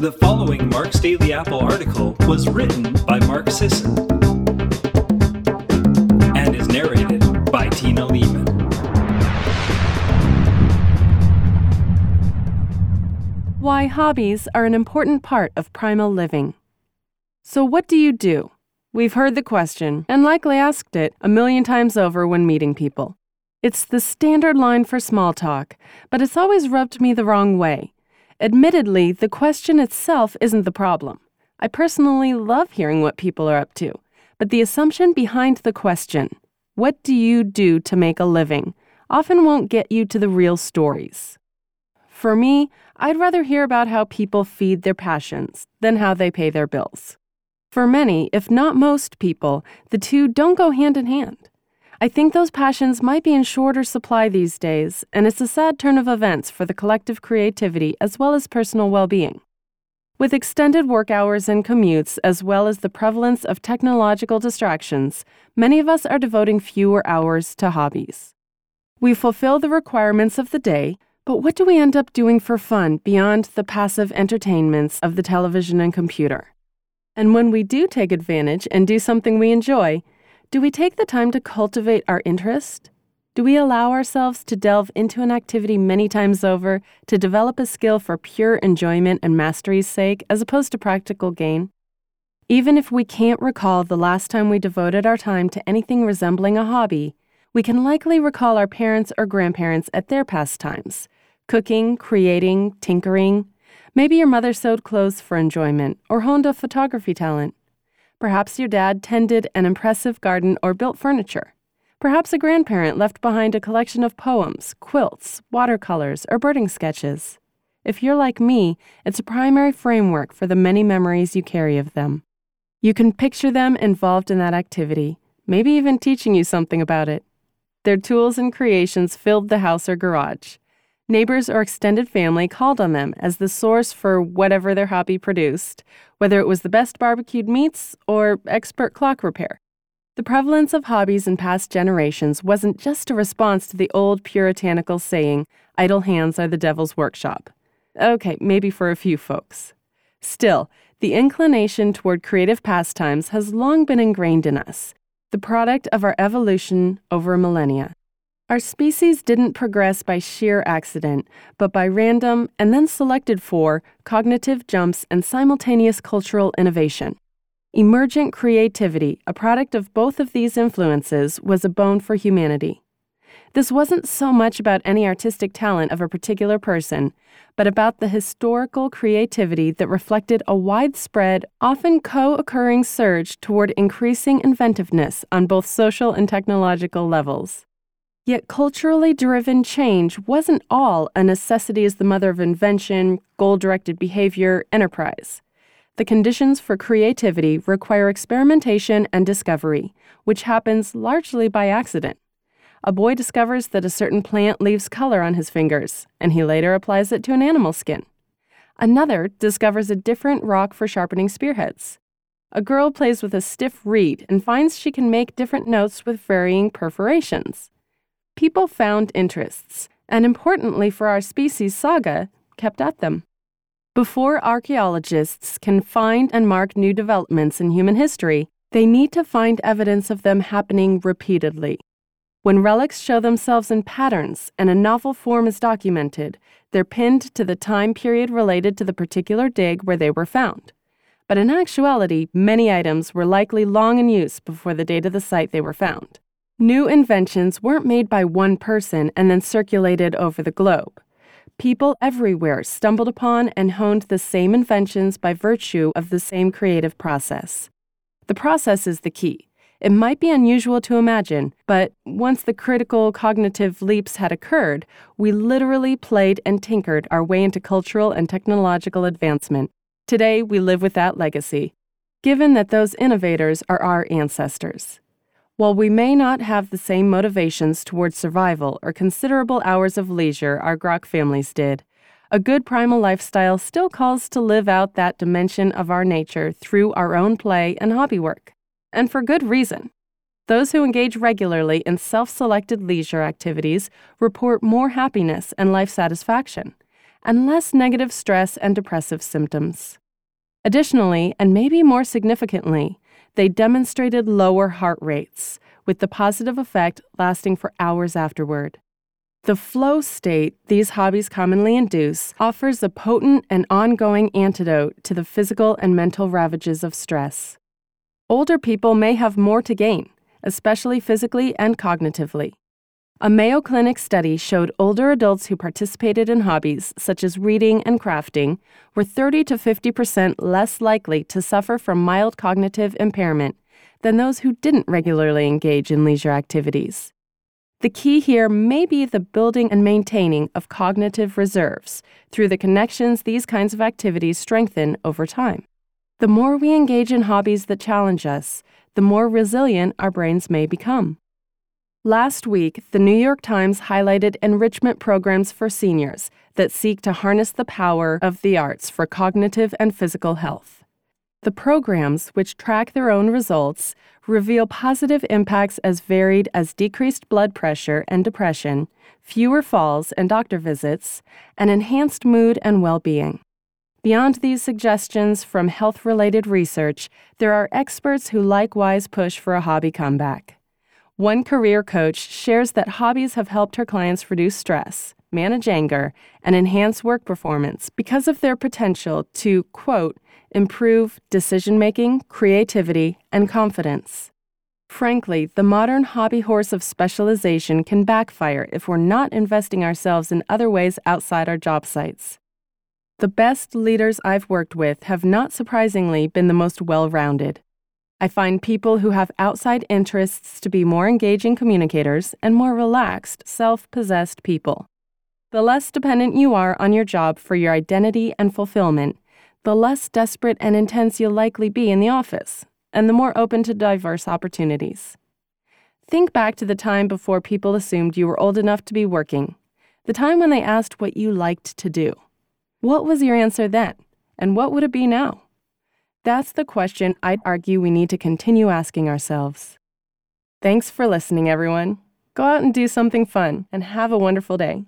The following Mark's Daily Apple article was written by Mark Sisson and is narrated by Tina Leaman. Why hobbies are an important part of primal living. So, what do you do? We've heard the question and likely asked it a million times over when meeting people. It's the standard line for small talk, but it's always rubbed me the wrong way. Admittedly, the question itself isn't the problem. I personally love hearing what people are up to, but the assumption behind the question, what do you do to make a living, often won't get you to the real stories. For me, I'd rather hear about how people feed their passions than how they pay their bills. For many, if not most people, the two don't go hand in hand. I think those passions might be in shorter supply these days, and it's a sad turn of events for the collective creativity as well as personal well being. With extended work hours and commutes, as well as the prevalence of technological distractions, many of us are devoting fewer hours to hobbies. We fulfill the requirements of the day, but what do we end up doing for fun beyond the passive entertainments of the television and computer? And when we do take advantage and do something we enjoy, do we take the time to cultivate our interest? Do we allow ourselves to delve into an activity many times over to develop a skill for pure enjoyment and mastery's sake as opposed to practical gain? Even if we can't recall the last time we devoted our time to anything resembling a hobby, we can likely recall our parents or grandparents at their pastimes cooking, creating, tinkering. Maybe your mother sewed clothes for enjoyment or honed a photography talent. Perhaps your dad tended an impressive garden or built furniture. Perhaps a grandparent left behind a collection of poems, quilts, watercolors, or birding sketches. If you're like me, it's a primary framework for the many memories you carry of them. You can picture them involved in that activity, maybe even teaching you something about it. Their tools and creations filled the house or garage. Neighbors or extended family called on them as the source for whatever their hobby produced, whether it was the best barbecued meats or expert clock repair. The prevalence of hobbies in past generations wasn't just a response to the old puritanical saying, idle hands are the devil's workshop. Okay, maybe for a few folks. Still, the inclination toward creative pastimes has long been ingrained in us, the product of our evolution over millennia. Our species didn't progress by sheer accident, but by random and then selected for cognitive jumps and simultaneous cultural innovation. Emergent creativity, a product of both of these influences, was a bone for humanity. This wasn't so much about any artistic talent of a particular person, but about the historical creativity that reflected a widespread, often co occurring surge toward increasing inventiveness on both social and technological levels. Yet culturally driven change wasn't all a necessity as the mother of invention, goal directed behavior, enterprise. The conditions for creativity require experimentation and discovery, which happens largely by accident. A boy discovers that a certain plant leaves color on his fingers, and he later applies it to an animal skin. Another discovers a different rock for sharpening spearheads. A girl plays with a stiff reed and finds she can make different notes with varying perforations people found interests, and importantly for our species saga, kept at them. Before archaeologists can find and mark new developments in human history, they need to find evidence of them happening repeatedly. When relics show themselves in patterns and a novel form is documented, they're pinned to the time period related to the particular dig where they were found. But in actuality, many items were likely long in use before the date of the site they were found. New inventions weren't made by one person and then circulated over the globe. People everywhere stumbled upon and honed the same inventions by virtue of the same creative process. The process is the key. It might be unusual to imagine, but once the critical cognitive leaps had occurred, we literally played and tinkered our way into cultural and technological advancement. Today, we live with that legacy, given that those innovators are our ancestors. While we may not have the same motivations towards survival or considerable hours of leisure our grok families did, a good primal lifestyle still calls to live out that dimension of our nature through our own play and hobby work. And for good reason. Those who engage regularly in self selected leisure activities report more happiness and life satisfaction. and less negative stress and depressive symptoms. Additionally, and maybe more significantly, they demonstrated lower heart rates, with the positive effect lasting for hours afterward. The flow state these hobbies commonly induce offers a potent and ongoing antidote to the physical and mental ravages of stress. Older people may have more to gain, especially physically and cognitively. A Mayo Clinic study showed older adults who participated in hobbies such as reading and crafting were 30 to 50% less likely to suffer from mild cognitive impairment than those who didn't regularly engage in leisure activities. The key here may be the building and maintaining of cognitive reserves through the connections these kinds of activities strengthen over time. The more we engage in hobbies that challenge us, the more resilient our brains may become. Last week, the New York Times highlighted enrichment programs for seniors that seek to harness the power of the arts for cognitive and physical health. The programs, which track their own results, reveal positive impacts as varied as decreased blood pressure and depression, fewer falls and doctor visits, and enhanced mood and well being. Beyond these suggestions from health related research, there are experts who likewise push for a hobby comeback. One career coach shares that hobbies have helped her clients reduce stress, manage anger, and enhance work performance because of their potential to, quote, improve decision making, creativity, and confidence. Frankly, the modern hobby horse of specialization can backfire if we're not investing ourselves in other ways outside our job sites. The best leaders I've worked with have not surprisingly been the most well rounded. I find people who have outside interests to be more engaging communicators and more relaxed, self possessed people. The less dependent you are on your job for your identity and fulfillment, the less desperate and intense you'll likely be in the office, and the more open to diverse opportunities. Think back to the time before people assumed you were old enough to be working, the time when they asked what you liked to do. What was your answer then, and what would it be now? That's the question I'd argue we need to continue asking ourselves. Thanks for listening, everyone. Go out and do something fun and have a wonderful day.